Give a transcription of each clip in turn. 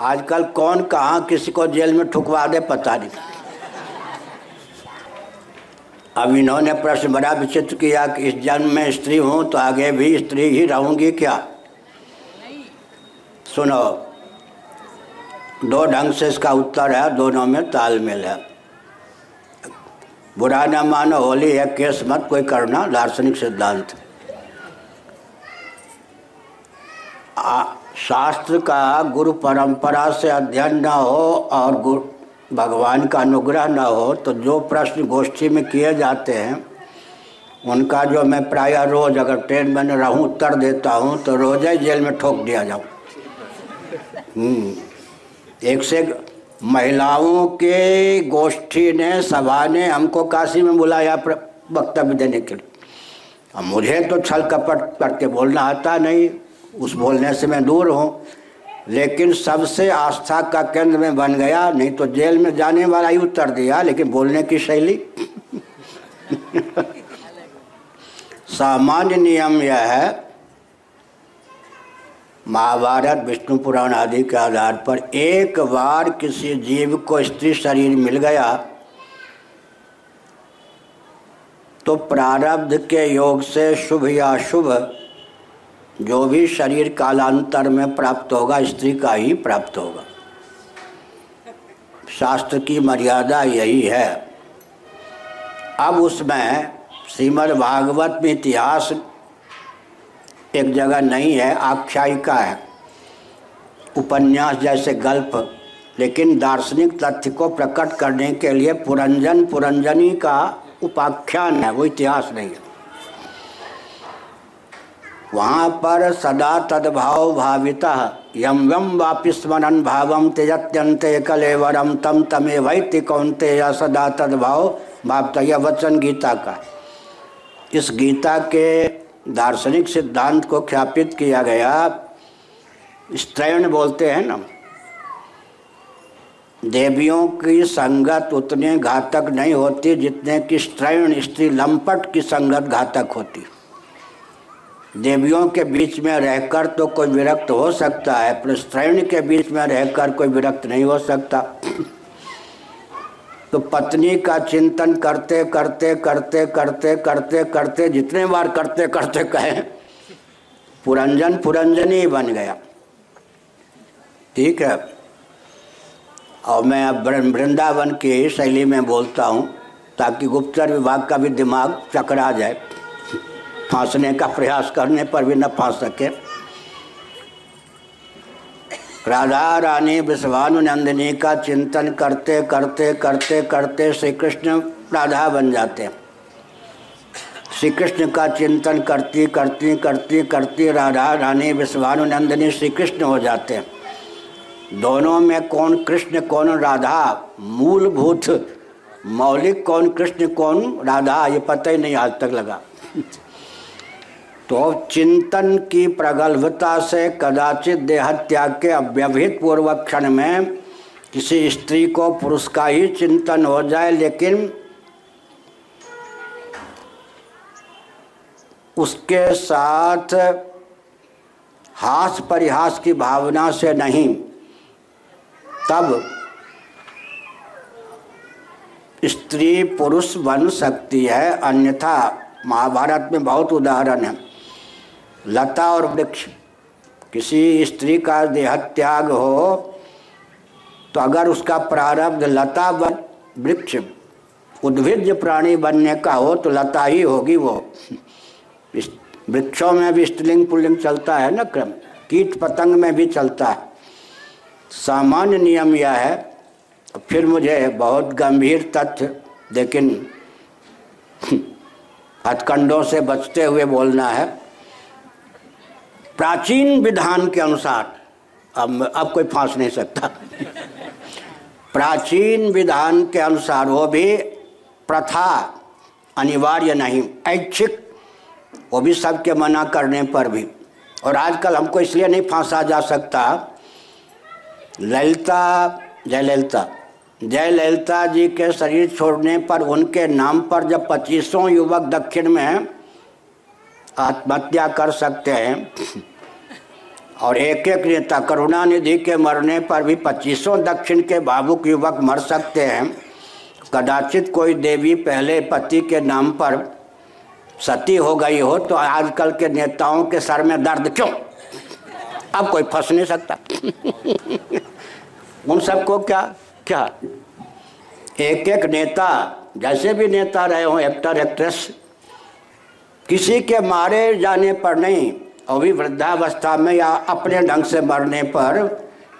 आजकल कौन कहाँ किसी को जेल में ठुकवा दे, पता नहीं। अब इन्होंने प्रश्न बड़ा विचित्र किया कि इस जन्म में स्त्री हूँ तो आगे भी स्त्री ही रहूँगी क्या? सुनो, दो ढंग से इसका उत्तर है, दोनों में तालमेल है। बुरा न मानो, होली है केस मत, कोई करना, दार्शनिक सिद्धांत। शास्त्र का गुरु परंपरा से अध्ययन न हो और गुरु भगवान का अनुग्रह न हो तो जो प्रश्न गोष्ठी में किए जाते हैं उनका जो मैं प्राय रोज अगर ट्रेन में रहूँ उत्तर देता हूँ तो रोज ही जेल में ठोक दिया जाऊँ। हम्म, एक से महिलाओं के गोष्ठी ने सभा ने हमको काशी में बुलाया वक्तव्य देने के लिए। अब मुझे तो छल कपट करके बोलना आता नहीं। उस बोलने से मैं दूर हूँ। लेकिन सबसे आस्था का केंद्र में बन गया, नहीं तो जेल में जाने वाला ही उत्तर दिया, लेकिन बोलने की शैली। सामान्य नियम यह है, महाभारत, विष्णु पुराण आदि के आधार पर एक बार किसी जीव को स्त्री शरीर मिल गया तो प्रारब्ध के योग से शुभ या शुभ जो भी शरीर कालांतर में प्राप्त होगा, स्त्री का ही प्राप्त होगा। शास्त्र की मर्यादा यही है। अब उसमें श्रीमद् भागवत में इतिहास एक जगह नहीं है, आख्यायिका है। उपन्यास जैसे गल्प, लेकिन दार्शनिक तथ्य को प्रकट करने के लिए पुरंजन पुरंजनी का उपाख्यान है, वो इतिहास नहीं है। वहाँ पर सदा तद्भाव भाविता। यम यम वापि स्मरण भावम त्यजत्यंते कलेवरम तम तमे वैति कौनते या सदा तद्भाव भावता। यह वचन गीता का इस गीता के दार्शनिक सिद्धांत को ख्यापित किया गया। स्त्रैण बोलते हैं ना। देवियों की संगत उतने घातक नहीं होती जितने की स्त्रैण स्त्री लंपट की संगत घातक होती। देवियों के बीच में रहकर तो कोई विरक्त हो सकता है, पर स्त्रैण के बीच में रहकर कोई विरक्त नहीं हो सकता। तो पत्नी का चिंतन करते करते करते करते करते करते, जितने बार करते करते कहे, पुरंजन पुरंजन ही बन गया। ठीक है? और मैं अब वृंदावन की शैली में बोलता हूँ, ताकि गुप्तर विभाग का भी दिमाग चकरा जाए। फांसने का प्रयास करने पर भी न फांस सके। राधा रानी विश्वानुनंदिनी का चिंतन करते करते करते करते श्री कृष्ण राधा बन जाते। श्री कृष्ण का चिंतन करती करती करती करती राधा रानी विश्वानुनंदिनी श्री कृष्ण हो जाते। दोनों में कौन कृष्ण, कौन राधा? मूलभूत मौलिक कौन कृष्ण, कौन राधा? ये पता ही नहीं आज तक लगा। तो चिंतन की प्रगल्भता से कदाचित देहत्याग के अव्यवहित पूर्वक क्षण में किसी स्त्री को पुरुष का ही चिंतन हो जाए, लेकिन उसके साथ हास परिहास की भावना से नहीं, तब स्त्री पुरुष बन सकती है। अन्यथा महाभारत में बहुत उदाहरण है। लता और वृक्ष। किसी स्त्री का देहत्याग हो तो अगर उसका प्रारब्ध लता वृक्ष उद्भिज प्राणी बनने का हो तो लता ही होगी वो। वृक्षों में भी स्त्रीलिंग पुल्लिंग चलता है ना क्रम। कीट पतंग में भी चलता है। सामान्य नियम यह है। फिर मुझे बहुत गंभीर तथ्य, लेकिन हथकंडों से बचते हुए बोलना है। प्राचीन विधान के अनुसार, अब अब कोई फांस नहीं सकता। प्राचीन विधान के अनुसार वो भी प्रथा अनिवार्य नहीं, ऐच्छिक, वो भी सबके मना करने पर भी। और आजकल हमको इसलिए नहीं फांसा जा सकता। ललिता जयललिता जयललिता जी के शरीर छोड़ने पर उनके नाम पर जब पच्चीसों युवक दक्षिण में आत्महत्या कर सकते हैं। और एक एक नेता करुणानिधि के मरने पर भी पच्चीसों दक्षिण के भावुक युवक मर सकते हैं। कदाचित कोई देवी पहले पति के नाम पर सती हो गई हो तो आजकल के नेताओं के सर में दर्द क्यों? अब कोई फंस नहीं सकता। उन सबको क्या क्या? एक एक नेता, जैसे भी नेता रहे हों, एक्टर, एक्ट्रेस किसी के मारे जाने पर नहीं, अभी वृद्धावस्था में या अपने ढंग से मरने पर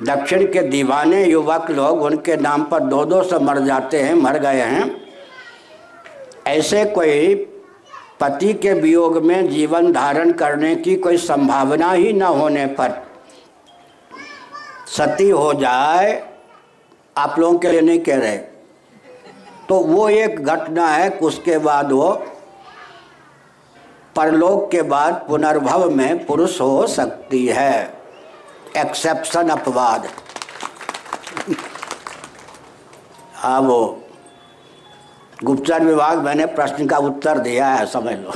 दक्षिण के दीवाने युवक लोग उनके नाम पर दो दो से मर जाते हैं, मर गए हैं। ऐसे कोई पति के वियोग में जीवन धारण करने की कोई संभावना ही न होने पर सती हो जाए, आप लोगों के लिए नहीं कह रहे। तो वो एक घटना है उसके बाद वो परलोक के बाद पुनर्भव में पुरुष हो सकती है। एक्सेप्शन अपवाद। हाँ वो। गुप्तचर विभाग मैंने प्रश्न का उत्तर दिया है, समझ लो।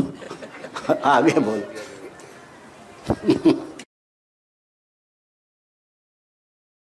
आगे बोल।